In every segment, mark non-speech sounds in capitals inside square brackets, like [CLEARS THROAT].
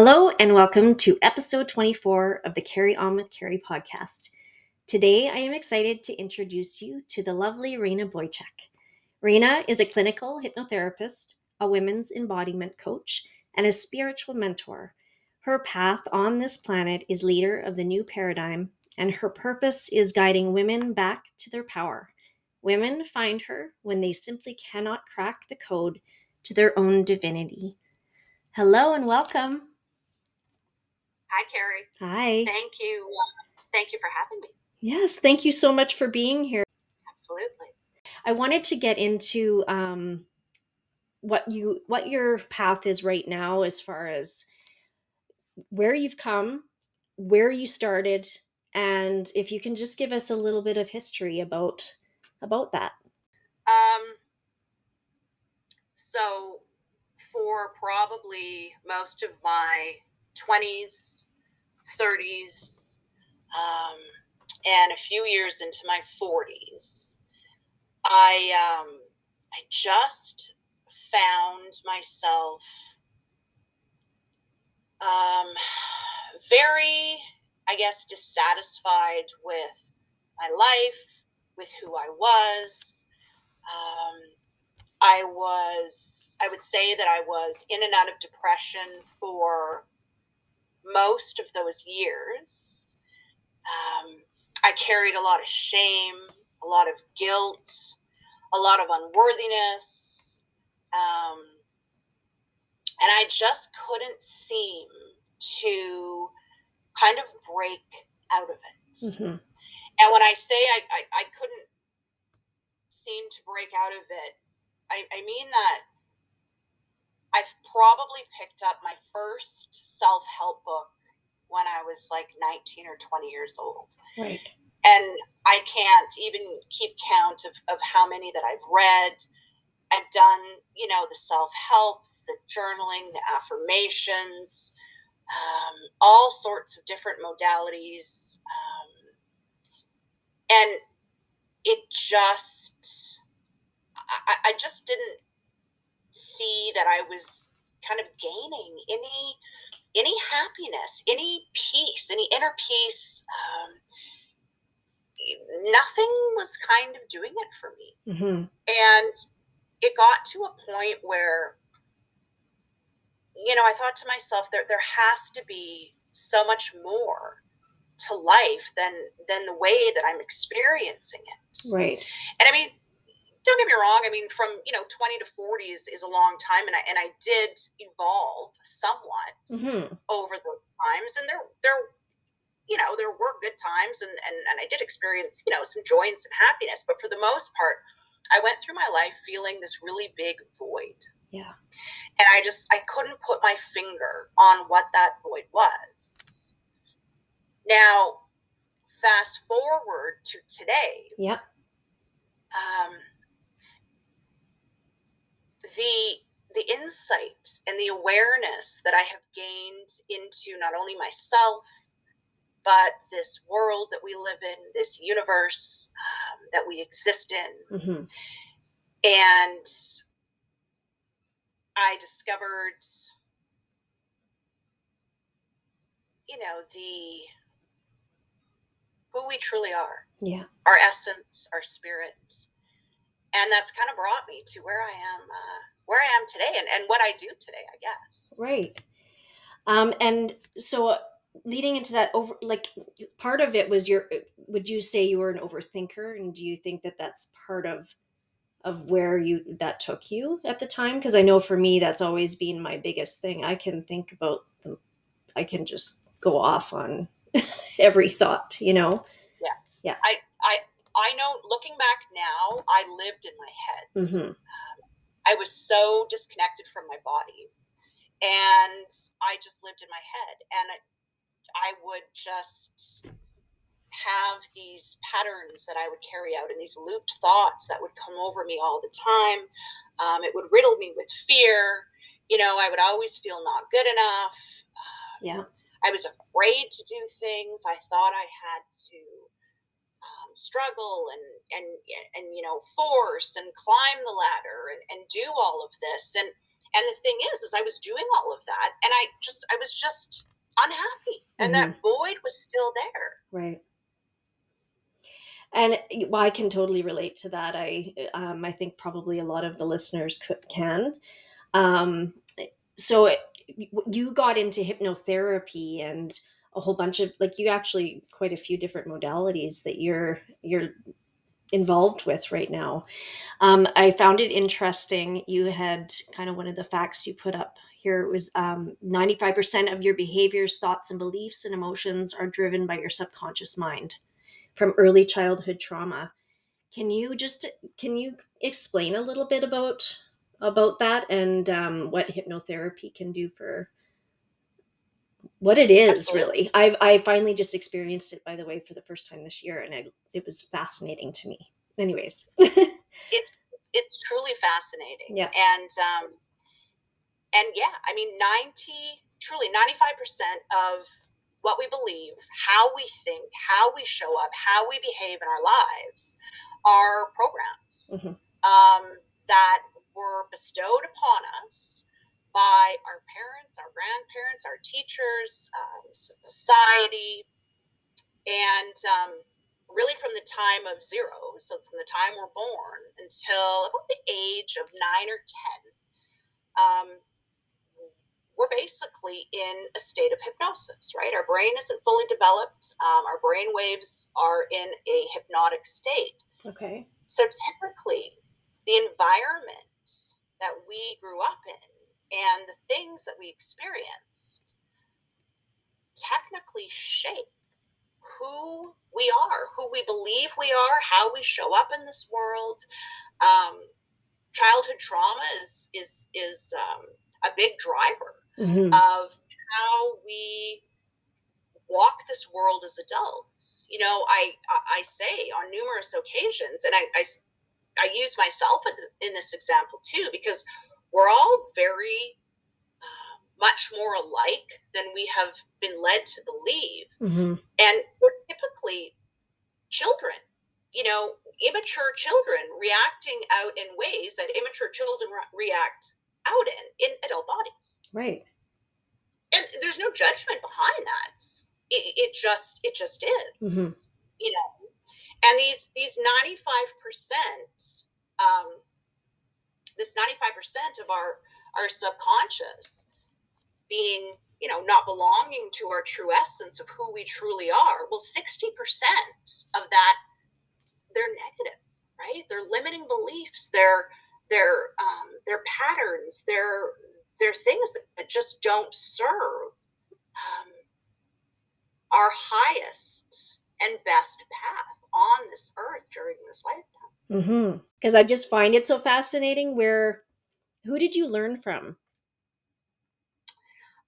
Hello, and welcome to episode 24 of the Carry On with Carrie podcast. Today, I am excited to introduce you to the lovely Rayna Boychuk. Rayna is a clinical hypnotherapist, a women's embodiment coach, and a spiritual mentor. Her path on this planet is leader of the new paradigm, and her purpose is guiding women back to their power. Women find her when they simply cannot crack the code to their own divinity. Hello and welcome. Hi, Carrie. Hi. Thank you. Thank you for having me. Yes, thank you so much for being here. Absolutely. I wanted to get into um, what you what your path is right now, as far as where you've come, where you started, and if you can just give us a little bit of history about about that. Um. So, for probably most of my 20s, 30s, um, and a few years into my 40s, I um, I just found myself um, very, I guess, dissatisfied with my life, with who I was. Um, I was, I would say that I was in and out of depression for most of those years. Um, I carried a lot of shame, a lot of guilt, a lot of unworthiness. Um, and I just couldn't seem to kind of break out of it. Mm-hmm. And when I say I, I, I, couldn't seem to break out of it, I, I mean that I've probably picked up my first self help book when I was like 19 or 20 years old. Right. And I can't even keep count of, of how many that I've read. I've done, you know, the self help, the journaling, the affirmations, um, all sorts of different modalities. Um, and it just, I, I just didn't see that I was kind of gaining any any happiness, any peace, any inner peace. Um, nothing was kind of doing it for me, mm-hmm. and it got to a point where you know I thought to myself there there has to be so much more to life than than the way that I'm experiencing it. Right. And I mean, don't get me wrong. I mean, from you know, 20 to 40 is, is a long time, and I and I did evolve somewhat mm-hmm. over those times, and there there, you know, there were good times, and and and I did experience you know some joy and some happiness, but for the most part, I went through my life feeling this really big void. Yeah. And I just I couldn't put my finger on what that void was. Now, fast forward to today. Yeah. Um, the the insight and the awareness that I have gained into not only myself, but this world that we live in, this universe um, that we exist in. Mm-hmm. And I discovered, you know, the who we truly are. Yeah. Our essence, our spirit, and that's kind of brought me to where I am, uh, where I am today, and, and what I do today, I guess. Right. Um, and so, leading into that, over like part of it was your. Would you say you were an overthinker, and do you think that that's part of of where you that took you at the time? Because I know for me, that's always been my biggest thing. I can think about them. I can just go off on [LAUGHS] every thought. You know. Yeah. Yeah. I I I know looking back now, I lived in my head. Mm-hmm. Um, I was so disconnected from my body. And I just lived in my head. And I, I would just have these patterns that I would carry out and these looped thoughts that would come over me all the time. Um, it would riddle me with fear. You know, I would always feel not good enough. Yeah. I was afraid to do things. I thought I had to um, struggle and and and you know force and climb the ladder and, and do all of this and and the thing is is i was doing all of that and i just i was just unhappy and mm-hmm. that void was still there right and well, I can totally relate to that. I um, I think probably a lot of the listeners could, can. Um, so you got into hypnotherapy and a whole bunch of like you actually quite a few different modalities that you're you're involved with right now. Um, I found it interesting. You had kind of one of the facts you put up here was um, 95% of your behaviors, thoughts, and beliefs and emotions are driven by your subconscious mind from early childhood trauma. Can you just can you explain a little bit about about that and um, what hypnotherapy can do for what it is Absolutely. really. I've i finally just experienced it by the way for the first time this year and I, it was fascinating to me. Anyways. [LAUGHS] It's it's truly fascinating. Yeah. And um and yeah i mean 90 truly 95% of what we believe how we think how we show up how we behave in our lives are programs mm-hmm. um, that were bestowed upon us by our parents, our grandparents, our teachers, um, society, and um, really from the time of zero, so from the time we're born until about the age of nine or ten, um, we're basically in a state of hypnosis, right? Our brain isn't fully developed. Um, our brain waves are in a hypnotic state. Okay. So typically, the environment that we grew up in and the things that we experienced technically shape who we are, who we believe we are, how we show up in this world. Um, childhood trauma is is is um, a big driver mm-hmm. of how we walk this world as adults. You know, I I say on numerous occasions, and I I, I use myself in this example too because we're all very uh, much more alike than we have been led to believe. Mm-hmm. And we're typically children, you know, immature children reacting out in ways that immature children re- react out in in adult bodies. Right. And there's no judgment behind that. It, it just it just is. Mm-hmm. You know. And these these 95% um, this 95% of our our subconscious being you know not belonging to our true essence of who we truly are well 60% of that they're negative right? They're limiting beliefs. They're they're um, they're patterns. They're they're things that just don't serve um, our highest and best path on this earth during this lifetime Mm-hmm. Because I just find it so fascinating. Where, who did you learn from?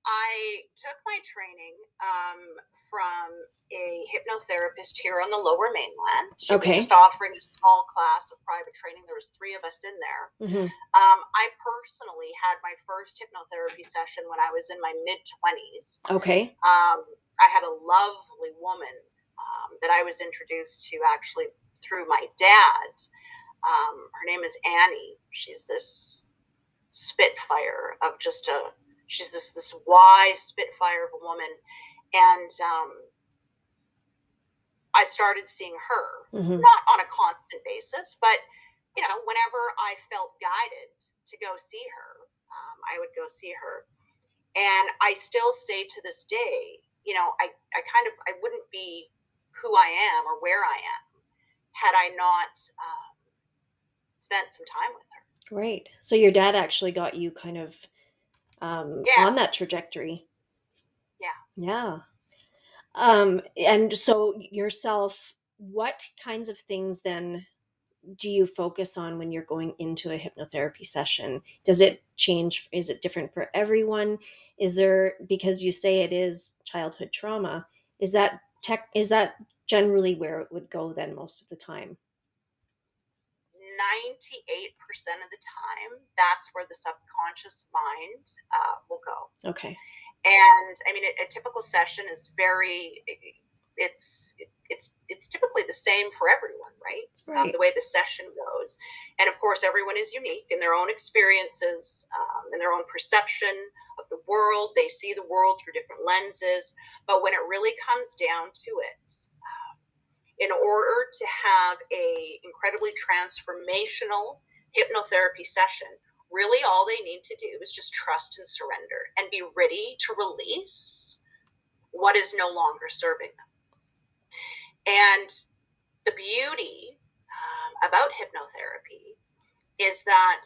I took my training um, from a hypnotherapist here on the Lower Mainland. She okay. was just offering a small class of private training. There was three of us in there. Mm-hmm. Um, I personally had my first hypnotherapy session when I was in my mid twenties. Okay. Um, I had a lovely woman um, that I was introduced to actually through my dad. Um, her name is Annie. She's this spitfire of just a she's this this wise spitfire of a woman, and um, I started seeing her mm-hmm. not on a constant basis, but you know whenever I felt guided to go see her, um, I would go see her, and I still say to this day, you know, I I kind of I wouldn't be who I am or where I am had I not um, spent some time with her. Right. So your dad actually got you kind of um, yeah. on that trajectory. Yeah. Yeah. Um, and so yourself, what kinds of things then do you focus on when you're going into a hypnotherapy session? Does it change? Is it different for everyone? Is there because you say it is childhood trauma? Is that tech? Is that generally where it would go then most of the time? 98% of the time, that's where the subconscious mind uh, will go. Okay. And I mean, a, a typical session is very, it's it's it's typically the same for everyone, right? right. Um, the way the session goes, and of course, everyone is unique in their own experiences, um, in their own perception of the world. They see the world through different lenses. But when it really comes down to it, in order to have a incredibly transformational hypnotherapy session, really all they need to do is just trust and surrender and be ready to release what is no longer serving them. And the beauty um, about hypnotherapy is that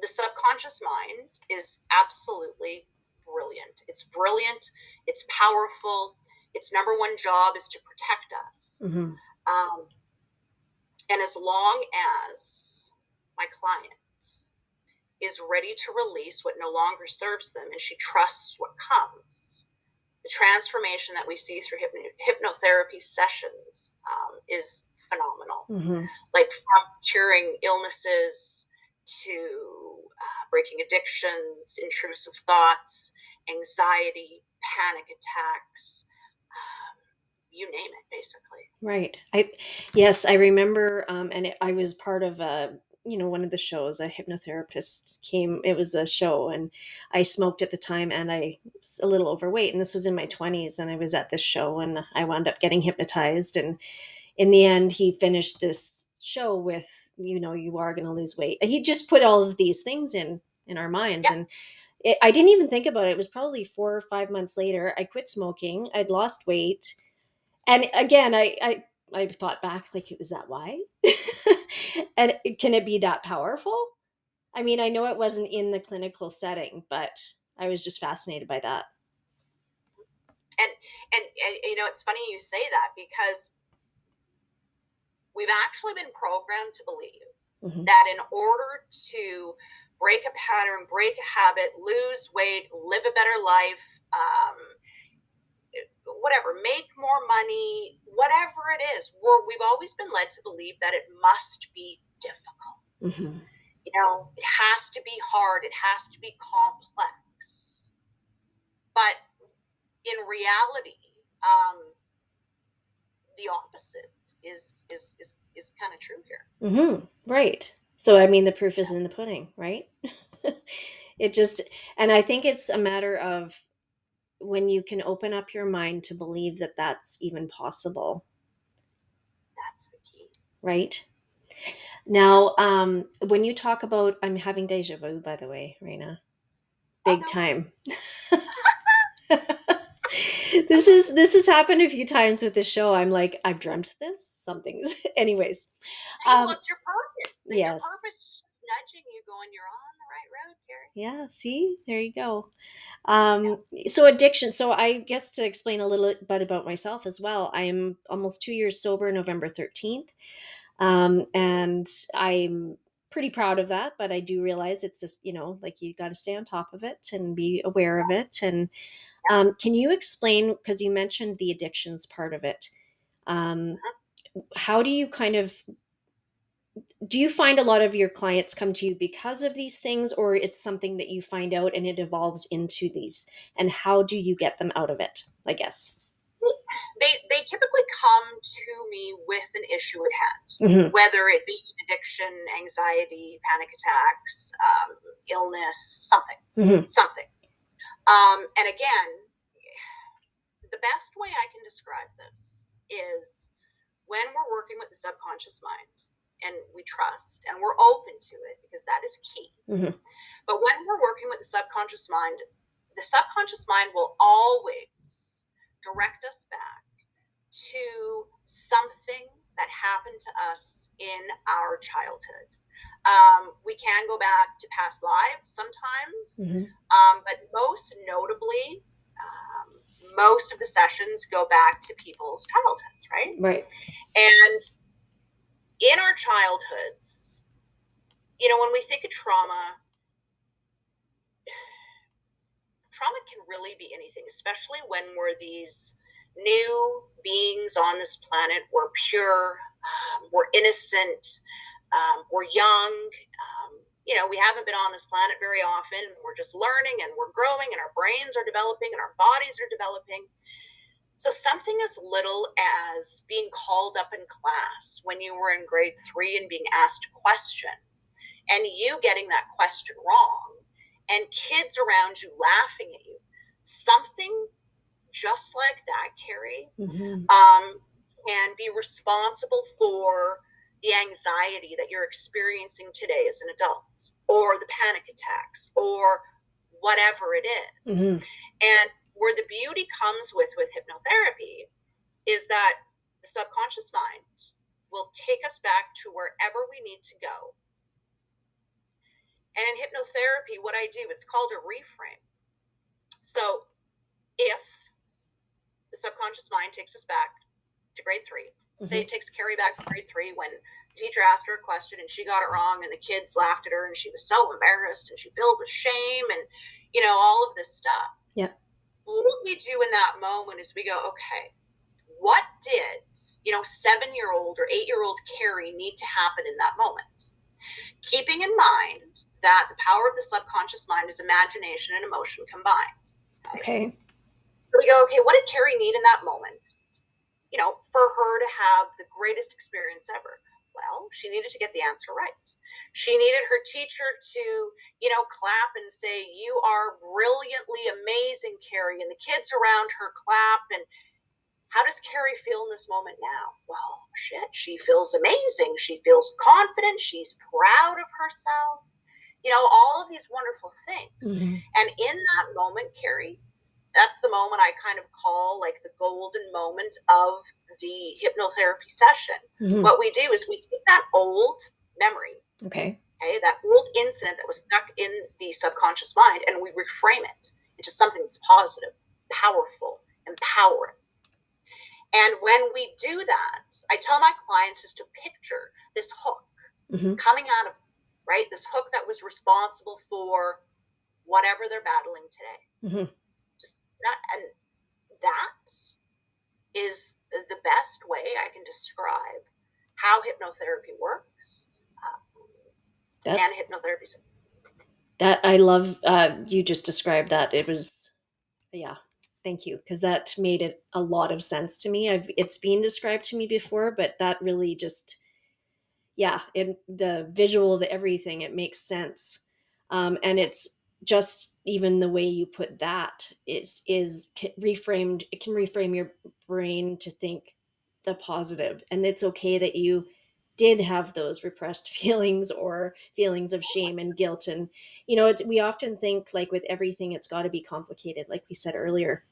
the subconscious mind is absolutely brilliant. It's brilliant, it's powerful. Its number one job is to protect us. Mm-hmm. Um, and as long as my client is ready to release what no longer serves them and she trusts what comes, the transformation that we see through hypnotherapy sessions um, is phenomenal. Mm-hmm. Like from curing illnesses to uh, breaking addictions, intrusive thoughts, anxiety, panic attacks. You name it, basically. Right. I yes, I remember, um, and it, I was part of a you know one of the shows a hypnotherapist came it was a show and i smoked at the time and i was a little overweight and this was in my 20s and i was at this show and i wound up getting hypnotized and in the end he finished this show with you know you are going to lose weight he just put all of these things in in our minds yeah. and it, i didn't even think about it it was probably four or five months later i quit smoking i'd lost weight and again i i I thought back like it was that why? [LAUGHS] and can it be that powerful? I mean, I know it wasn't in the clinical setting, but I was just fascinated by that. And and, and you know, it's funny you say that because we've actually been programmed to believe mm-hmm. that in order to break a pattern, break a habit, lose weight, live a better life, um, whatever, make more money, whatever it is, we're, we've always been led to believe that it must be difficult. Mm-hmm. You know, it has to be hard, it has to be complex. But in reality, um, the opposite is is is, is kind of true here. Mm-hmm. Right. So I mean, the proof is in the pudding, right? [LAUGHS] it just, and I think it's a matter of when you can open up your mind to believe that that's even possible. That's the key. Right? Now, um, when you talk about, I'm having deja vu, by the way, Rayna, big oh, time. [LAUGHS] this is this has happened a few times with this show. I'm like, I've dreamt this. Something's, [LAUGHS] anyways. Um, what's your purpose? yes. Your purpose is just nudging you, going, "You're on right road, Carrie." Yeah. See, there you go. Um, yeah. So addiction. So I guess to explain a little bit about myself as well. I am almost two years sober. November thirteenth, um, and I'm pretty proud of that. But I do realize it's just you know like you got to stay on top of it and be aware of it. And um, can you explain because you mentioned the addictions part of it? Um, uh-huh. how do you kind of do you find a lot of your clients come to you because of these things or it's something that you find out and it evolves into these and how do you get them out of it i guess they, they typically come to me with an issue at hand mm-hmm. whether it be addiction anxiety panic attacks um, illness something mm-hmm. something um, and again the best way i can describe this is when we're working with the subconscious mind and we trust and we're open to it because that is key. Mm-hmm. But when we're working with the subconscious mind, the subconscious mind will always direct us back to something that happened to us in our childhood. Um, we can go back to past lives sometimes, mm-hmm. um, but most notably, um, most of the sessions go back to people's childhoods, right? Right. And in our childhoods, you know, when we think of trauma, trauma can really be anything, especially when we're these new beings on this planet. We're pure, um, we're innocent, um, we're young. Um, you know, we haven't been on this planet very often. We're just learning and we're growing, and our brains are developing and our bodies are developing. So, something as little as being called up in class when you were in grade three and being asked a question, and you getting that question wrong, and kids around you laughing at you, something just like that, Carrie, mm-hmm. um, can be responsible for the anxiety that you're experiencing today as an adult, or the panic attacks, or whatever it is. Mm-hmm. And where the beauty comes with with hypnotherapy is that the subconscious mind will take us back to wherever we need to go. And in hypnotherapy, what I do, it's called a reframe. So if the subconscious mind takes us back to grade 3 mm-hmm. say it takes Carrie back to grade three when the teacher asked her a question and she got it wrong and the kids laughed at her and she was so embarrassed and she filled with shame and, you know, all of this stuff. Yeah what we do in that moment is we go, okay, what did, you know, seven year old or eight year old Carrie need to happen in that moment? Keeping in mind that the power of the subconscious mind is imagination and emotion combined. Okay. So we go, okay, what did Carrie need in that moment? You know, for her to have the greatest experience ever. Well, she needed to get the answer right. She needed her teacher to, you know, clap and say, You are brilliantly amazing, Carrie. And the kids around her clap. And how does Carrie feel in this moment now? Well, shit, she feels amazing. She feels confident. She's proud of herself. You know, all of these wonderful things. Mm-hmm. And in that moment, Carrie, that's the moment I kind of call like the golden moment of the hypnotherapy session. Mm-hmm. What we do is we take that old memory, okay, okay, that old incident that was stuck in the subconscious mind, and we reframe it into something that's positive, powerful, empowering. And when we do that, I tell my clients is to picture this hook mm-hmm. coming out of right this hook that was responsible for whatever they're battling today. Mm-hmm that, and that is the best way I can describe how hypnotherapy works um, and hypnotherapy. That I love. Uh, you just described that. It was, yeah. Thank you, because that made it a lot of sense to me. I've it's been described to me before, but that really just, yeah, it, the visual, the everything, it makes sense. Um, and it's just even the way you put that is is reframed it can reframe your brain to think the positive. And it's okay that you did have those repressed [LAUGHS] feelings or feelings of shame and guilt. And you know we often think like with everything it's got to be complicated like we said earlier.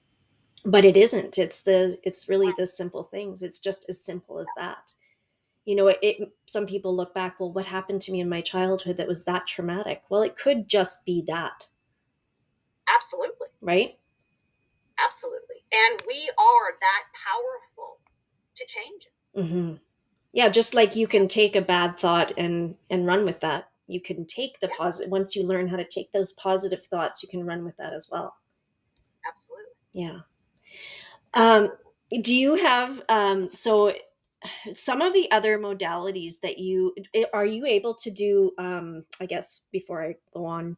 But it isn't. It's the it's really the simple things. It's just as simple as that you know it, it, some people look back well what happened to me in my childhood that was that traumatic? Well it could just be that. Absolutely. Right? Absolutely. And we are that powerful to change it. Mm-hmm. yeah just like you can take a bad thought and and run with that. You can take the yeah. positive once you learn how to take those positive thoughts you can run with that as well. Absolutely. Yeah. Um do you have um so some of the other modalities that you eh, are you able to do um i guess before i go on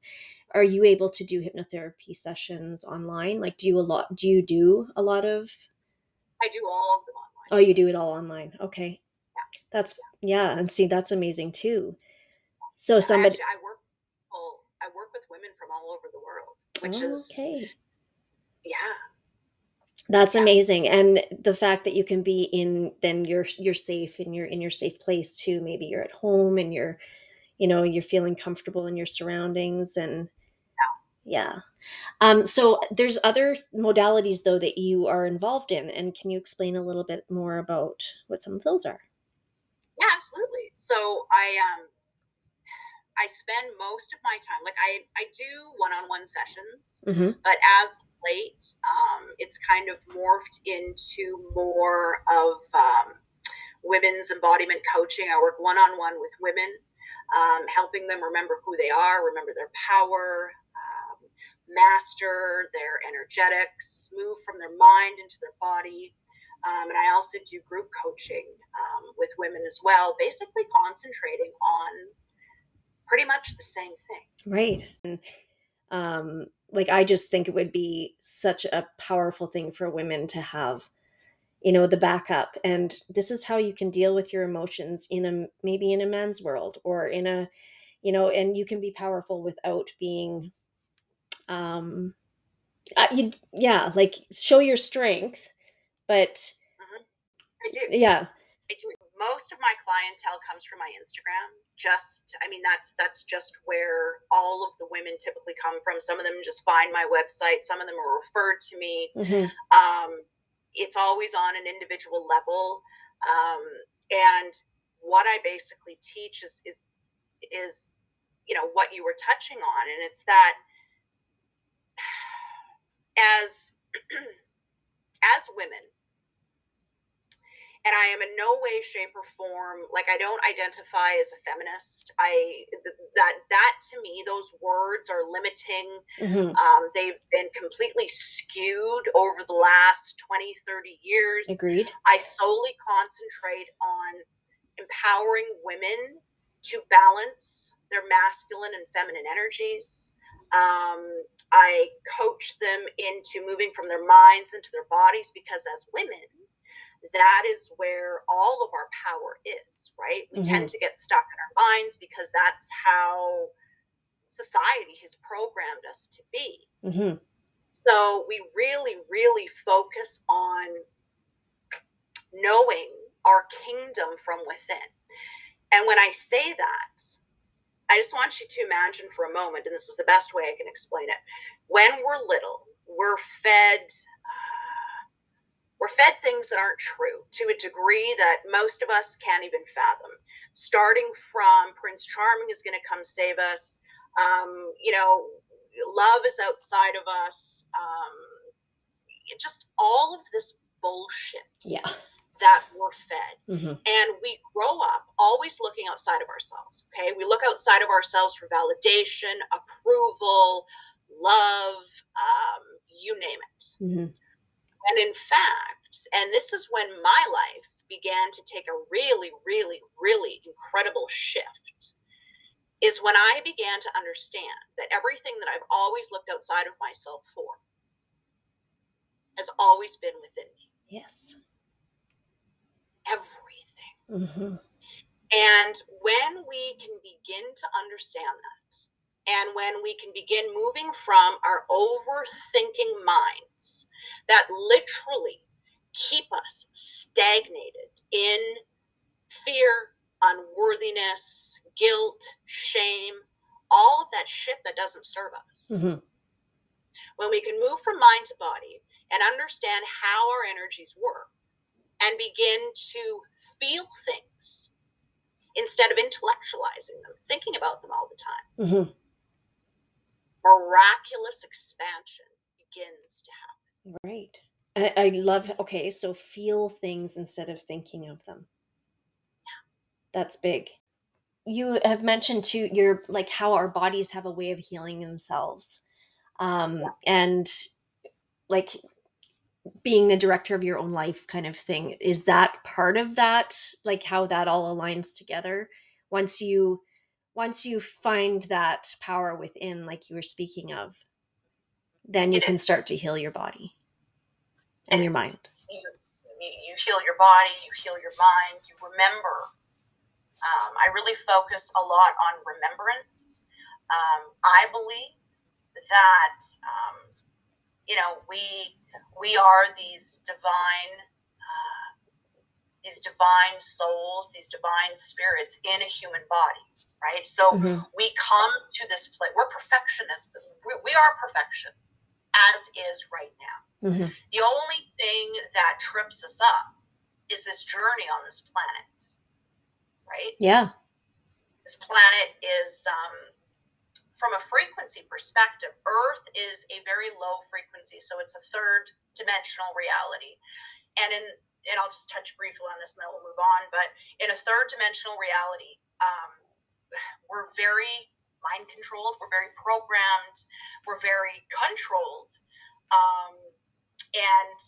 are you able to do hypnotherapy sessions online? Like do you a lot do you do a lot of i do all of them online. Oh you do it all online. Okay. Yeah. that's yeah. yeah and see that's amazing too. So somebody Actually, i work well, i work with women from all over the world which oh, is okay. Yeah that's yeah. amazing and the fact that you can be in then you're you're safe and you're in your safe place too maybe you're at home and you're you know you're feeling comfortable in your surroundings and yeah, yeah. Um, so there's other modalities though that you are involved in and can you explain a little bit more about what some of those are yeah absolutely so i um I spend most of my time, like I, I do one-on-one sessions, mm-hmm. but as late, um, it's kind of morphed into more of um, women's embodiment coaching. I work one-on-one with women, um, helping them remember who they are, remember their power, um, master their energetics, move from their mind into their body. Um, and I also do group coaching um, with women as well, basically concentrating on pretty much the same thing. Right. And, um, like I just think it would be such a powerful thing for women to have you know the backup and this is how you can deal with your emotions in a maybe in a man's world or in a you know and you can be powerful without being um uh, you yeah like show your strength but Mhm. I do. yeah I do. Most of my clientele comes from my Instagram. Just, I mean, that's that's just where all of the women typically come from. Some of them just find my website. Some of them are referred to me. Mhm. Um, it's always on an individual level, um, and what I basically teach is is is you know what you were touching on, and it's that [SIGHS] as [CLEARS THROAT] as women and I am in no way, shape, or form like I don't identify as a feminist. I that that to me, those words are limiting. Mhm. Um, they've been completely skewed over the last 20, 30 years. agreed I solely concentrate on empowering women to balance their masculine and feminine energies. Um, I coach them into moving from their minds into their bodies because, as women, that is where all of our power is, right? We tend to get stuck in our minds because that's how society has programmed us to be. hmm So we really, really focus on knowing our kingdom from within. And when I say that, I just want you to imagine for a moment, and this is the best way I can explain it. When we're little, we're fed. We're fed things that aren't true to a degree that most of us can't even fathom. Starting from Prince Charming is going to come save us. Um, you know, love is outside of us. Um, just all of this bullshit yeah that we're fed. hmm And we grow up always looking outside of ourselves. Okay. We look outside of ourselves for validation, approval, love, um, you name it. hmm And in fact, and this is when my life began to take a really, really, really incredible shift, is when I began to understand that everything that I've always looked outside of myself for has always been within me. yes Everything. hmm And when we can begin to understand that, and when we can begin moving from our overthinking minds that literally keep us stagnated in fear, unworthiness, guilt, shame, all of that shit that doesn't serve us. hmm When we can move from mind to body and understand how our energies work and begin to feel things instead of intellectualizing them, thinking about them all the time, hmm miraculous expansion begins to happen. Right. I, I love, okay, so feel things instead of thinking of them. Yeah. That's big. You have mentioned too, your like how our bodies have a way of healing themselves. Um, and like being the director of your own life kind of thing. Is that part of that? Like how that all aligns together? Once you once you find that power within, like you were speaking of, then you It can start to heal your body and your mind. You, you, heal your body, you heal your mind, you remember. Um, I really focus a lot on remembrance. Um, I believe that um, you know we we are these divine uh, these divine souls, these divine spirits in a human body, right? So Mhm. we come to this place. We're perfectionists. We, we are perfection, as is right now. Mhm. The only thing that trips us up is this journey on this planet, right? Yeah. This planet is, um, from a frequency perspective, Earth is a very low frequency, so it's a third dimensional reality. And in and I'll just touch briefly on this, and then we'll move on. But in a third dimensional reality, um, we're very mind controlled. We're very programmed. We're very controlled. Um, and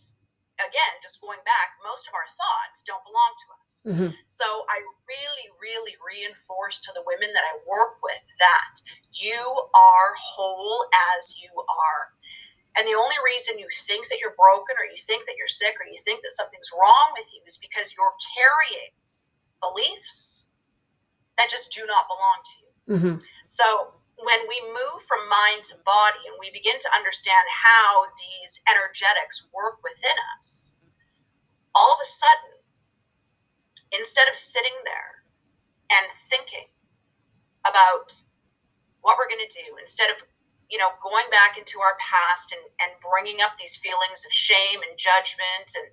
again, just going back, most of our thoughts don't belong to us. Mhm. So I really, really reinforce to the women that I work with that you are whole as you are. And the only reason you think that you're broken or you think that you're sick or you think that something's wrong with you is because you're carrying beliefs that just do not belong to you. Mm-hmm. So when we move from mind to body and we begin to understand how these energetics work within us, all of a sudden, instead of sitting there and thinking about what we're going to do, instead of you know going back into our past and, and bringing up these feelings of shame and judgment and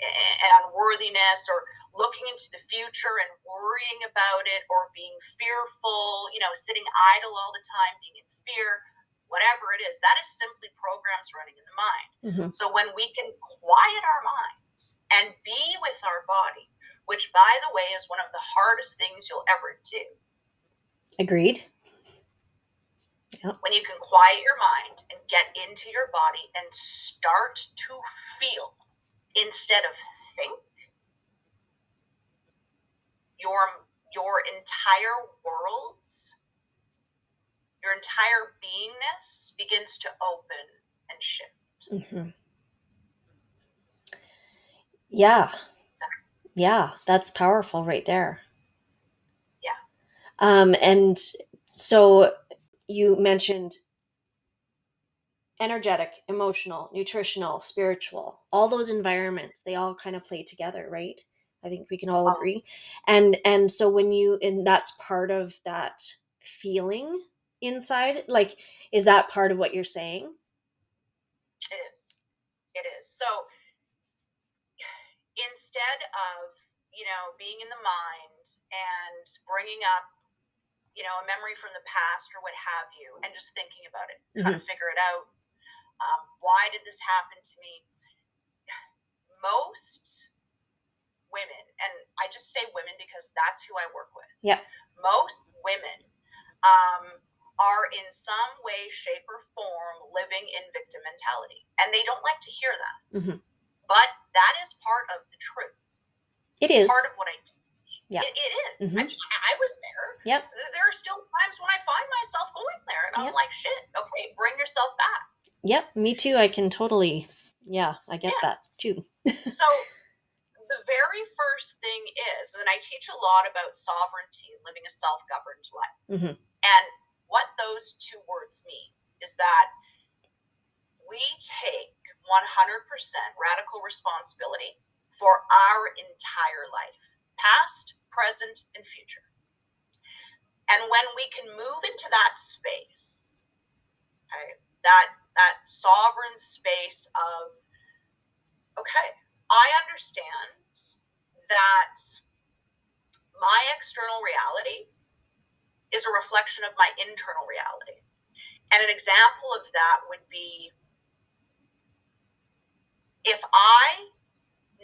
and unworthiness or looking into the future and worrying about it or being fearful, you know, sitting idle all the time, being in fear, whatever it is, that is simply programs running in the mind. Mm-hmm. So when we can quiet our minds and be with our body, which by the way is one of the hardest things you'll ever do. Agreed. Yep. When you can quiet your mind and get into your body and start to feel instead of think, your your entire world, your entire beingness begins to open and shift. Mm-hmm. Yeah. Yeah, that's powerful right there. Yeah. Um, and so you mentioned energetic, emotional, nutritional, spiritual, all those environments, they all kind of play together, right? I think we can all agree. And and so when you and that's part of that feeling inside, like is that part of what you're saying? It is. It is. So instead of, you know, being in the mind and bringing up, you know, a memory from the past or what have you, and just thinking about it, trying to figure it out. Um, why did this happen to me? [SIGHS] Most women, and I just say women because that's who I work with. Yeah. Most women um, are in some way, shape, or form living in victim mentality, and they don't like to hear that. Mhm. But that is part of the truth. It It's is. part of what I do. Yeah. It, it is. Mhm. I mean, I, was there. Yep. There are still times when I find myself going there, and I'm like, shit, okay, bring yourself back. Yep, me too. I can totally Yeah, I get Yeah. that too. [LAUGHS] so the very first thing is, and I teach a lot about sovereignty and living a self-governed life. Mhm. And what those two words mean is that we take 100% radical responsibility for our entire life, past, present, and future. And when we can move into that space, okay, that that sovereign space of okay, I understand that my external reality is a reflection of my internal reality. And an example of that would be if I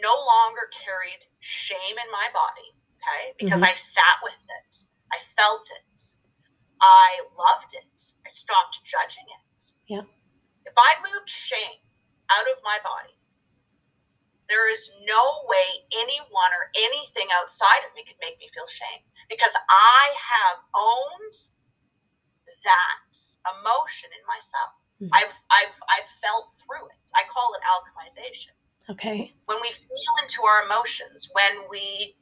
no longer carried shame in my body, okay, because mm-hmm. I sat with it, I felt it, I loved it, I stopped judging it. Yeah. If I moved shame out of my body, there is no way anyone or anything outside of me could make me feel shame because I have owned that emotion in myself. Mhm. I've I've I've felt through it. I call it alchemization. Okay. When we feel into our emotions, when we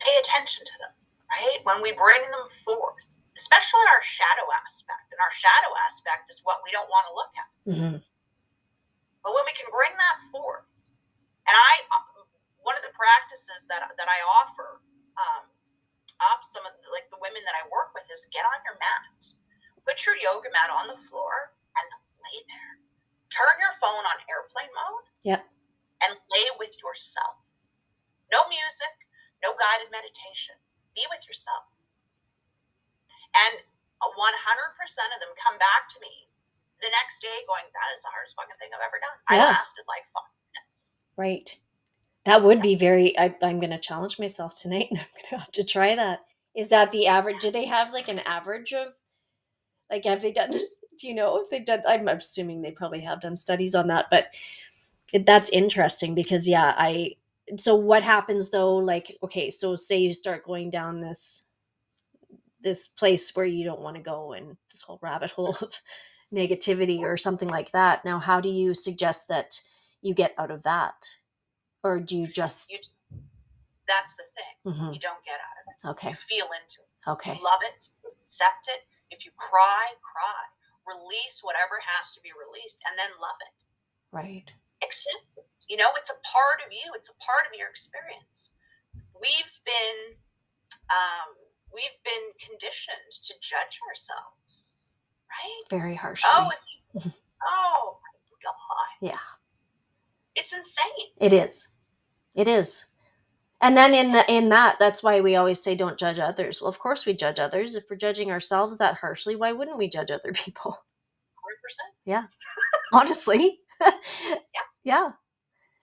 pay attention to them, right? When we bring them forth, especially our shadow aspect. And our shadow aspect is what we don't want to look at. hmm But when we can bring that forth, and I, one of the practices that that I offer um, up some of the, like the women that I work with is get on your mat, put your yoga mat on the floor, and lay there. Turn your phone on airplane mode. Yep. And lay with yourself. No music, no guided meditation. Be with yourself. And 100% of them come back to me the next day going, that is the hardest fucking thing I've ever done. I Yeah. lasted like five. Right. That would be very. I, I'm going to challenge myself tonight, and [LAUGHS] I'm going to have to try that. Is that the average? Do they have like an average of, like, have they done? [LAUGHS] Do you know if they've done? I'm assuming they probably have done studies on that, but it, that's interesting because yeah, I. So what happens though? Like, okay, so say you start going down this, this place where you don't want to go, and this whole rabbit hole [LAUGHS] of negativity or something like that. Now, how do you suggest that you get out of that? Or do you just. You, that's the thing. Mhm. You don't get out of it. Okay. You feel into it. Okay. You love it. Accept it. If you cry, cry. Release whatever has to be released and then love it. Right. Accept it. You know, it's a part of you, it's a part of your experience. We've been um, we've been conditioned to judge ourselves, right? Very harshly. Oh, you, [LAUGHS] oh my God. Yeah. It's insane. It is. It is. And then in the in that, that's why we always say don't judge others. Well, of course we judge others. If we're judging ourselves that harshly, why wouldn't we judge other [LAUGHS] people? 100%. Yeah. Honestly. [LAUGHS] yeah. Yeah.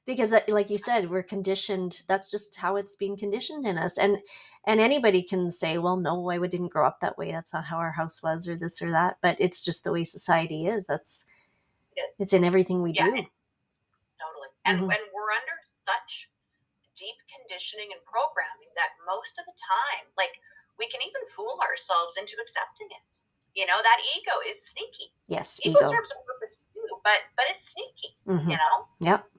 Because uh, like you said, we're conditioned. That's just how it's been conditioned in us. And and anybody can say, well, no, I didn't grow up that way. That's not how our house was or this or that. But it's just the way society is. That's It it's in everything we Yeah, do. And- Mhm. when we're under such deep conditioning and programming that most of the time, like we can even fool ourselves into accepting it. You know, that ego is sneaky. Yes, Ego, ego. serves a purpose too, but but it's sneaky, Mhm. you know? Yep.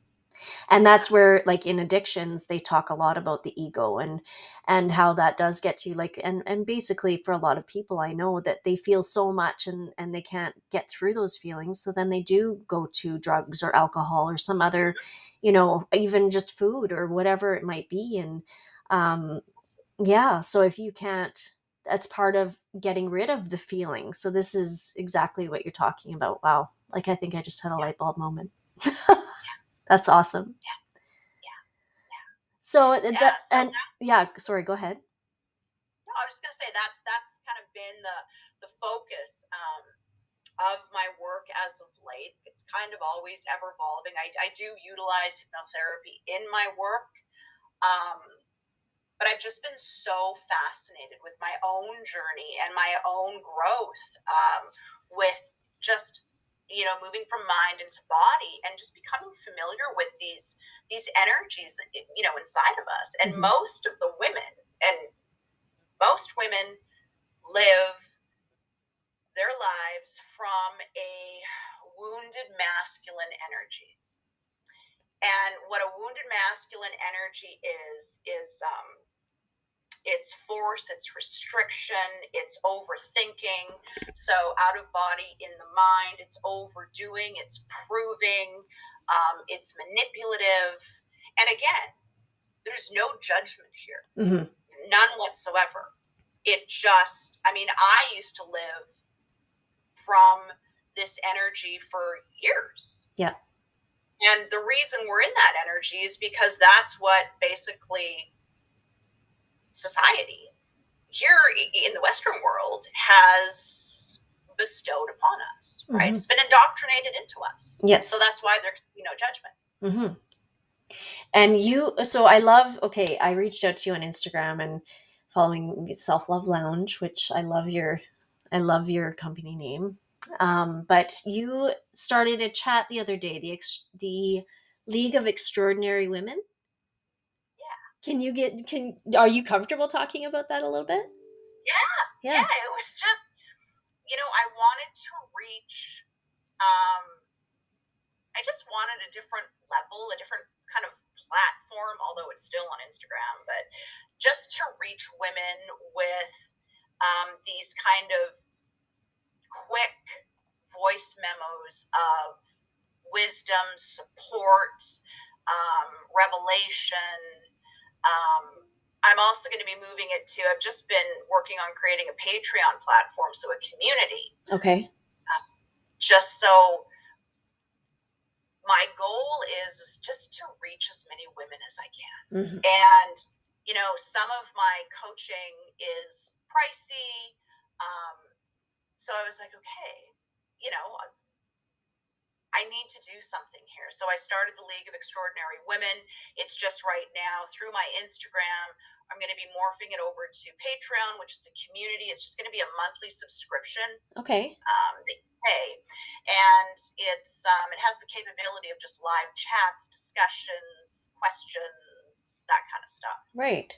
And that's where like in addictions they talk a lot about the ego and and how that does get to you like and and basically for a lot of people I know that they feel so much and and they can't get through those feelings so then they do go to drugs or alcohol or some other you know even just food or whatever it might be and um yeah so if you can't that's part of getting rid of the feeling. So this is exactly what you're talking about. Wow. Like I think I just had a light bulb moment [LAUGHS] that's awesome. So th- Yeah, that so and that- yeah, sorry, go ahead. No, I was just gonna say that's that's kind of been the the focus um, of my work as of late. It's kind of always ever evolving. I, I do utilize hypnotherapy in my work, um, but I've just been so fascinated with my own journey and my own growth um, with just you know moving from mind into body and just becoming familiar with these these energies you know inside of us and Mhm. most of the women and most women live their lives from a wounded masculine energy and what a wounded masculine energy is is um, it's force it's restriction it's overthinking so out of body in the mind it's overdoing it's proving um, it's manipulative and again there's no judgment here hmm none whatsoever. It just, I mean, I used to live from this energy for years. Yeah. And the reason we're in that energy is because that's what basically society here in the Western world has bestowed upon us, right? Mhm. It's been indoctrinated into us. Yes. So that's why there's, be no judgment. hmm And you, so I love. Okay, I reached out to you on Instagram and following Self Love Lounge, which I love your, I love your company name. Um, but you started a chat the other day, the ex, the League of Extraordinary Women. Can you get? Can are you comfortable talking about that a little bit? Yeah. Yeah. yeah, it was just, you know, I wanted to reach, um, I just wanted a different level, a different kind of platform, although it's still on Instagram, but just to reach women with um, these kind of quick voice memos of wisdom, support, um, revelation. Um, I'm also going to be moving it to, I've just been working on creating a Patreon platform, so a community, Okay. just so my goal is, is just to reach as many women as I can. hmm And, you know, some of my coaching is pricey. Um, so I was like, okay, you know, I need to do something here. So I started the League of Extraordinary Women. It's just right now through my Instagram. I'm going to be morphing it over to Patreon, which is a community. It's just going to be a monthly subscription Okay. um, that you pay, and it's um, it has the capability of just live chats, discussions, questions, that kind of stuff. Right.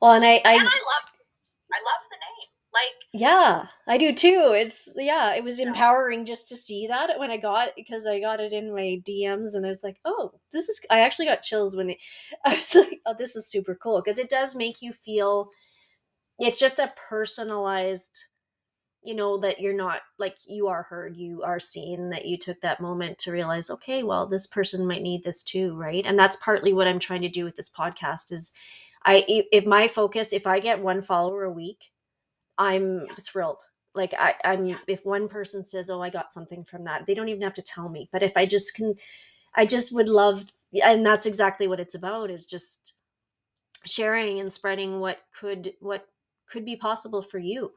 Well, and I, I and I love I love the name. Like, yeah, I do too. It's yeah, it was empowering just to see that when I got because I got it in my DMs and I was like, oh, this is. I actually got chills when it, [LAUGHS] I was like, oh, this is super cool because it does make you feel. It's just a personalized, you know, that you're not like you are heard, you are seen, that you took that moment to realize, okay, well, this person might need this too, right? And that's partly what I'm trying to do with this podcast is, I if my focus, if I get one follower a week I'm Yeah. thrilled. Like I, I'm Yeah. if one person says, "Oh, I got something from that," they don't even have to tell me. But if I just can, I just would love, and that's exactly what it's about. Is just sharing and spreading what could what could be possible for you.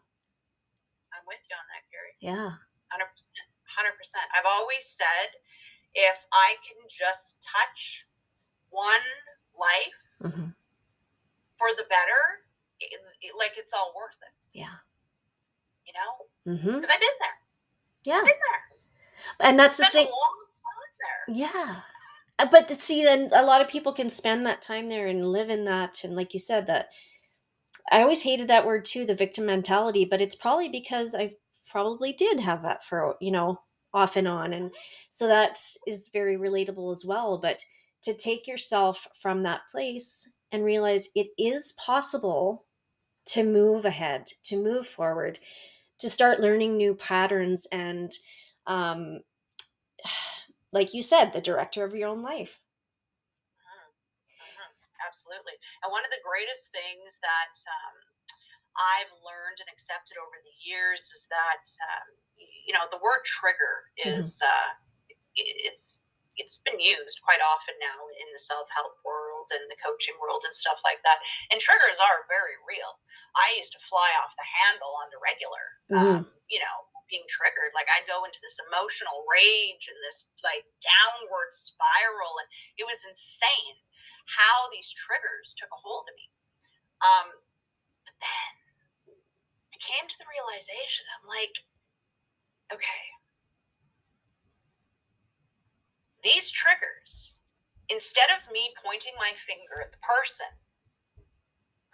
I'm with you on that, Carrie. Yeah. Hundred percent. Hundred percent. I've always said, if I can just touch one life hmm for the better, it, it- like it's all worth it. Yeah. You know, mm-hmm because I've been there. Yeah. I've been there. And that's the thing. a long time there. Yeah. Uh, But see, then a lot of people can spend that time there and live in that. And like you said, that I always hated that word too, the victim mentality, but it's probably because I probably did have that for, you know, off and on. And so that is very relatable as well. But to take yourself from that place and realize it is possible to move ahead, to move forward, to start learning new patterns and, um, [SIGHS] like you said, the director of your own life. Mhm, Absolutely. And one of the greatest things that um, I've learned and accepted over the years is that um, you know the word trigger is uh, i- it's it's been used quite often now in the self help world and the coaching world and stuff like that. And triggers are very real. I used to fly off the handle on the regular. Um, you know, being triggered. Like I'd go into this emotional rage and this like downward spiral, and it was insane how these triggers took a hold of me. Um, but then I came to the realization I'm like, okay, these triggers, instead of me pointing my finger at the person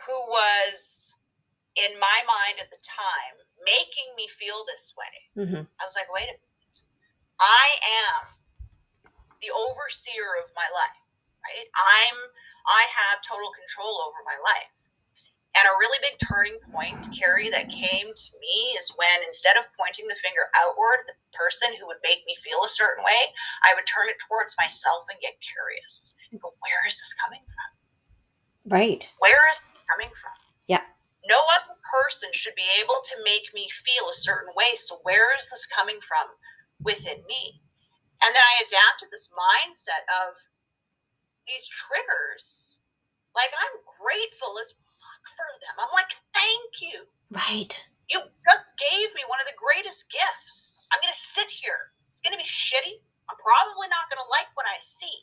who was in my mind at the time making me feel this way, hmm I was like, wait a minute. I am the overseer of my life, right? I'm I have total control over my life. And a really big turning point, Carrie, that came to me is when instead of pointing the finger outward, the person who would make me feel a certain way, I would turn it towards myself and get curious. And go, where is this coming from? Right. Where is this coming from? Yeah. No other person should be able to make me feel a certain way. So where is this coming from within me? And then I adapted this mindset of these triggers. Like I'm grateful as for them. I'm like, thank you. Right. You just gave me one of the greatest gifts. I'm gonna sit here. It's gonna be shitty. I'm probably not gonna like what I see.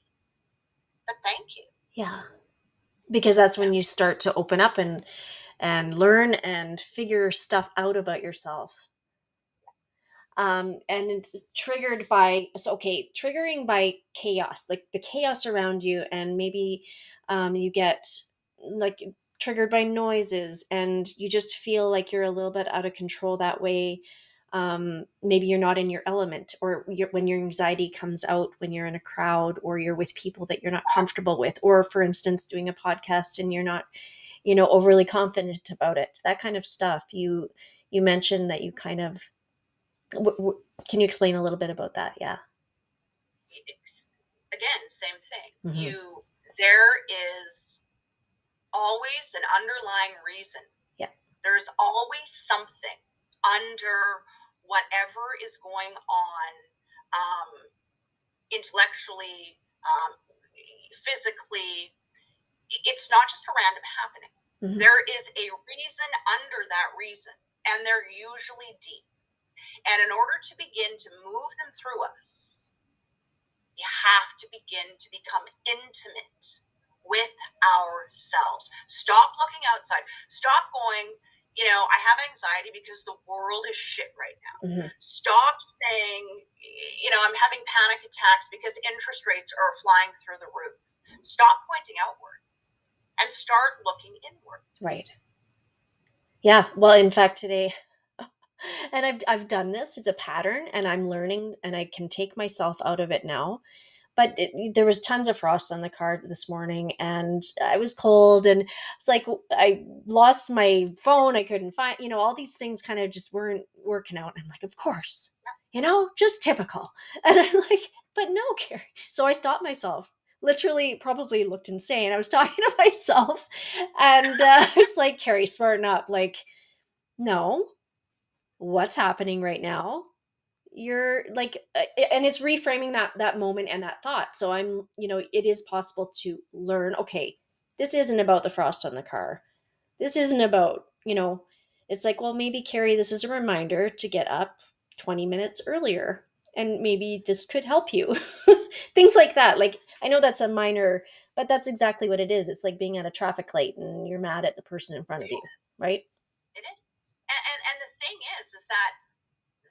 But thank you. Yeah. Because that's when you start to open up and and learn and figure stuff out about yourself. Um, and it's triggered by so okay, triggering by chaos, like the chaos around you, and maybe um, you get like triggered by noises, and you just feel like you're a little bit out of control that way. Um, maybe you're not in your element, or you're, when your anxiety comes out when you're in a crowd, or you're with people that you're not comfortable with, or for instance, doing a podcast and you're not, you know, overly confident about it. That kind of stuff. You you mentioned that you kind of W- w- can you explain a little bit about that? Yeah. It's, again, same thing. Mhm. You there is always an underlying reason. Yeah. There's always something under whatever is going on um, intellectually, um, physically. It's not just a random happening. Mhm. There is a reason under that reason, and they're usually deep. And in order to begin to move them through us, you have to begin to become intimate with ourselves. Stop looking outside. Stop going, you know, I have anxiety because the world is shit right now. Mhm. Stop saying, you know, I'm having panic attacks because interest rates are flying through the roof. Stop pointing outward and start looking inward. Right. Yeah. Well, in fact, today, [LAUGHS] and I've I've done this. It's a pattern, and I'm learning, and I can take myself out of it now. But it, there was tons of frost on the car this morning, and I was cold, and it's like I lost my phone. I couldn't find, you know, all these things kind of just weren't working out. And I'm like, of course, you know, just typical. [LAUGHS] And I'm like, but no, Carrie. So I stopped myself literally probably looked insane. I was [LAUGHS] talking to myself and uh, I was like, Carrie, smarten up. Like, no, what's happening right now? You're like, and it's reframing that that moment and that thought. So I'm, you know, it is possible to learn. Okay, this isn't about the frost on the car. This isn't about, you know, it's like, well, maybe Carrie, this is a reminder to get up 20 minutes earlier and maybe this could help you. [LAUGHS] Things like that. Like I know that's a minor, but that's exactly what it is. It's like being at a traffic light and you're mad at the person in front of you, right? It is. And, and, and the thing is, is that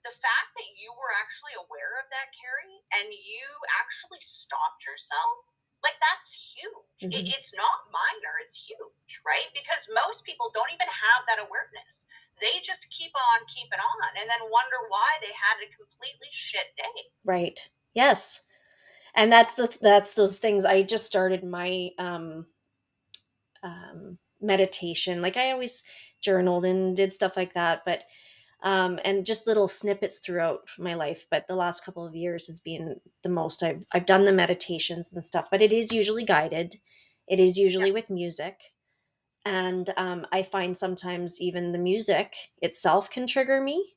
the fact that you were actually aware of that, Carrie, and you actually stopped yourself, like that's huge. Mm-hmm. It, it's not minor, it's huge, right? Because most people don't even have that awareness they just keep on keeping on and then wonder why they had a completely shit day. Right. Yes. And that's those, that's those things. I just started my um, um, meditation. Like I always journaled and did stuff like that, but um, and just little snippets throughout my life. But the last couple of years has been the most I've I've done the meditations and stuff. But it is usually guided. It is usually yeah. with music and um, i find sometimes even the music itself can trigger me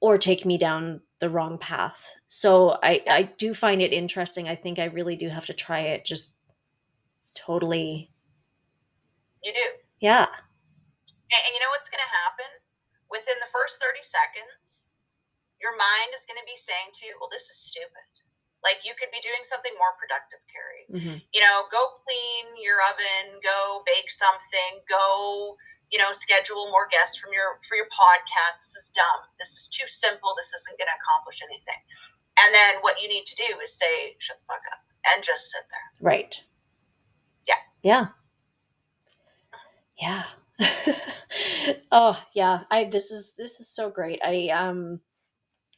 or take me down the wrong path so i i do find it interesting i think i really do have to try it just totally you do yeah and, and you know what's going to happen within the first 30 seconds your mind is going to be saying to you well this is stupid like you could be doing something more productive, Carrie. Mm-hmm. You know, go clean your oven, go bake something, go, you know, schedule more guests from your for your podcast. This is dumb. This is too simple. This isn't going to accomplish anything. And then what you need to do is say, shut the fuck up and just sit there. Right. Yeah. Yeah. Yeah. [LAUGHS] oh yeah. I this is this is so great. I um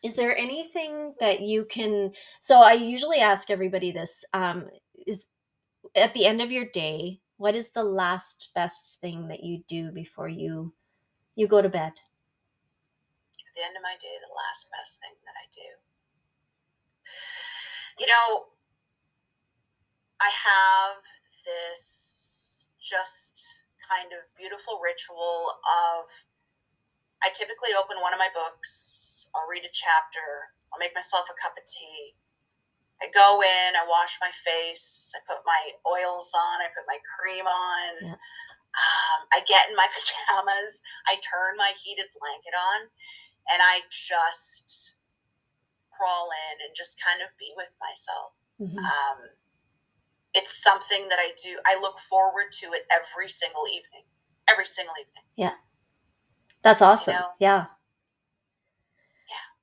is there anything that you can so i usually ask everybody this um, is at the end of your day what is the last best thing that you do before you you go to bed at the end of my day the last best thing that i do you know i have this just kind of beautiful ritual of i typically open one of my books I'll read a chapter. I'll make myself a cup of tea. I go in, I wash my face, I put my oils on, I put my cream on. Yeah. Um, I get in my [LAUGHS] pajamas, I turn my heated blanket on, and I just crawl in and just kind of be with myself. Mm-hmm. Um, it's something that I do. I look forward to it every single evening. Every single evening. Yeah. That's awesome. You know? Yeah.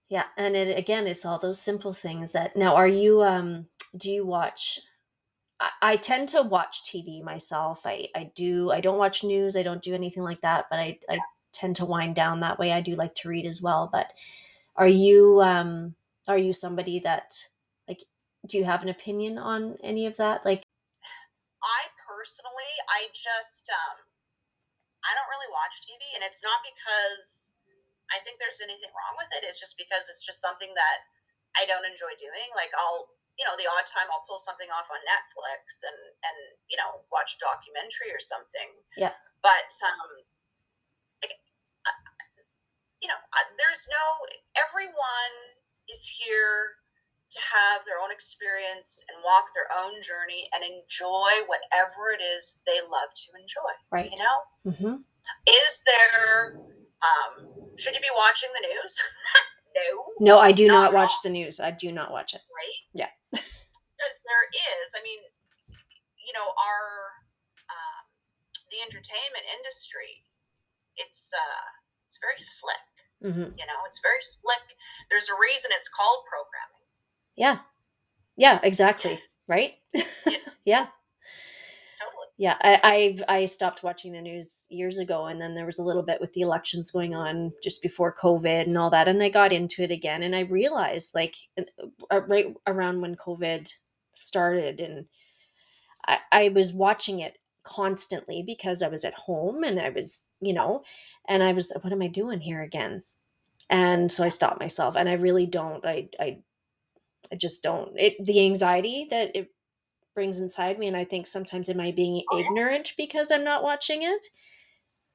Yeah, and it again, it's all those simple things that now are you um do you watch I, I tend to watch TV myself. I I do I don't watch news, I don't do anything like that, but I I tend to wind down that way. I do like to read as well, but are you um are you somebody that do you have an opinion on any of that? Like I personally, I just um I don't really watch TV and it's not because I think there's anything wrong with it. It's just because it's just something that I don't enjoy doing. Like I'll, you know, the odd time I'll pull something off on Netflix and and you know watch a documentary or something. Yeah. But um, like, uh, you know, uh, there's no everyone is here to have their own experience and walk their own journey and enjoy whatever it is they love to enjoy. Right. You know. Mm-hmm. Is there um, should you be watching the news? [LAUGHS] no. No, I do not, not watch the news. I do not watch it. Right? Yeah. [LAUGHS] because there is, I mean, you know, our um, the entertainment industry, it's uh, it's very slick. Mm-hmm. You know, it's very slick. There's a reason it's called programming. Yeah. Yeah. Exactly. right. [LAUGHS] yeah. Totally. Yeah, I, I've I stopped watching the news years ago, and then there was a little bit with the elections going on just before COVID and all that, and I got into it again, and I realized like uh, right around when COVID started, and I, I was watching it constantly because I was at home and I was, you know, and I was, what am I doing here again? And so I stopped myself, and I really don't. I I I just don't. It the anxiety that it brings inside me and i think sometimes am i being oh, ignorant yeah. because i'm not watching it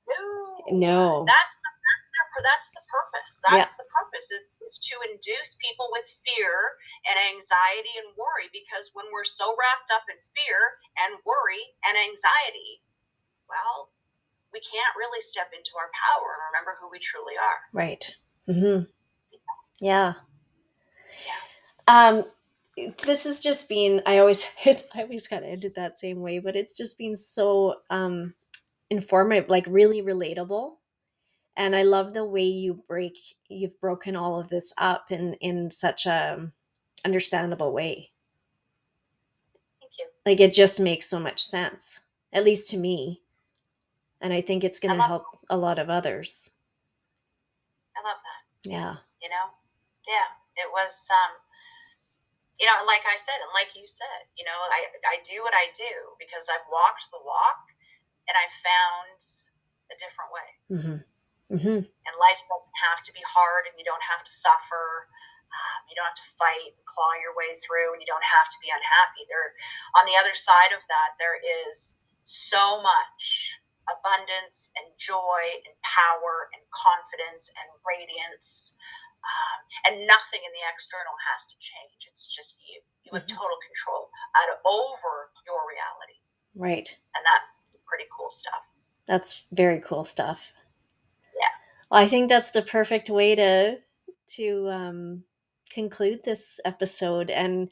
no no that's the that's the, that's the purpose that's yeah. the purpose is, is to induce people with fear and anxiety and worry because when we're so wrapped up in fear and worry and anxiety well we can't really step into our power and remember who we truly are right mm-hmm. yeah yeah um this has just been i always [LAUGHS] it's i always kind of ended that same way but it's just been so um informative like really relatable. And i love the way you break you've broken all of this up in in such a understandable way. Thank you. Like it just makes so much sense at least to me. And i think it's going to help that. a lot of others. I love that. Yeah. You know? Yeah. It was um you know, like I said, and like you said, you know, I, I do what I do because I've walked the walk and I found a different way. Mm-hmm. Mm-hmm. And life doesn't have to be hard and you don't have to suffer. Um, you don't have to fight and claw your way through and you don't have to be unhappy. There, on the other side of that, there is so much abundance and joy and power and confidence and radiance um, and nothing in the external has to change. It's just you. You have mm-hmm. total control out over your reality. Right. And that's pretty cool stuff. That's very cool stuff. Yeah. Well, I think that's the perfect way to to um, conclude this episode. And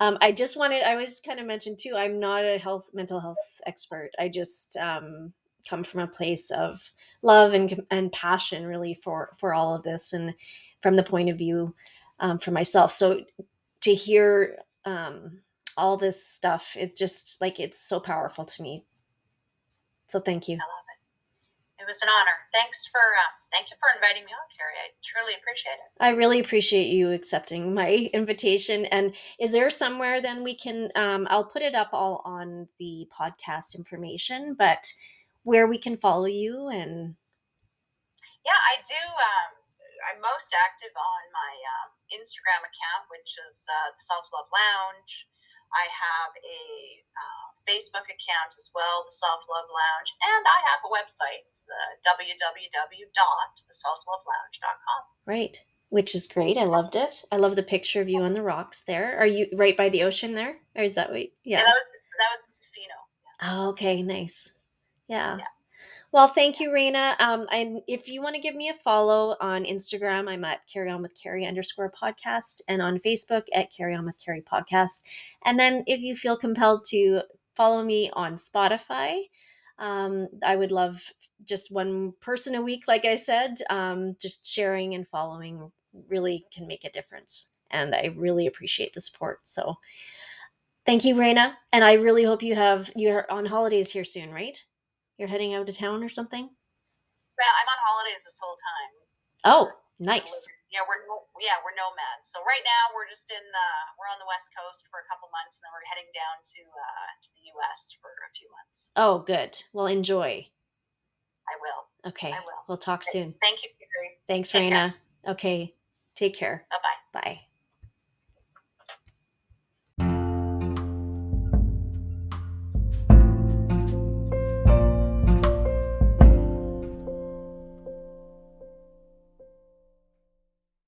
um, I just wanted, I was kind of mentioned too, I'm not a health, mental health expert. I just um, come from a place of love and, and passion really for, for all of this. And from the point of view um, for myself. So to hear um, all this stuff, it just like it's so powerful to me. So thank you. I love it. It was an honor. Thanks for uh, thank you for inviting me on, Carrie. I truly appreciate it. I really appreciate you accepting my [LAUGHS] invitation. And is there somewhere then we can? Um, I'll put it up all on the podcast information, but where we can follow you and. Yeah, I do. Um, I'm most active on my um, Instagram account, which is uh, the Self Love Lounge. I have a uh, Facebook account as well, the Self Love Lounge, and I have a website, the www.theselflovelounge.com. Right, which is great. I loved it. I love the picture of you on the rocks there. Are you right by the ocean there, or is that what? Yeah, yeah that was that was in Tofino. Oh, okay, nice. Yeah. yeah. Well, thank you, Rayna. Um, and if you want to give me a follow on Instagram, I'm at Carry On with Carrie underscore podcast, and on Facebook at Carry On with Carrie podcast. And then if you feel compelled to follow me on Spotify, um, I would love just one person a week, like I said. Um, just sharing and following really can make a difference, and I really appreciate the support. So, thank you, Rayna, and I really hope you have you're on holidays here soon, right? You're heading out of town or something? Well, I'm on holidays this whole time. Oh, nice. Yeah, we're yeah we're nomads. So right now we're just in uh, we're on the west coast for a couple months, and then we're heading down to uh, to the U.S. for a few months. Oh, good. Well, enjoy. I will. Okay. I will. We'll talk soon. Thank you. Thanks, Take Rayna. Care. Okay. Take care. Bye-bye. Bye.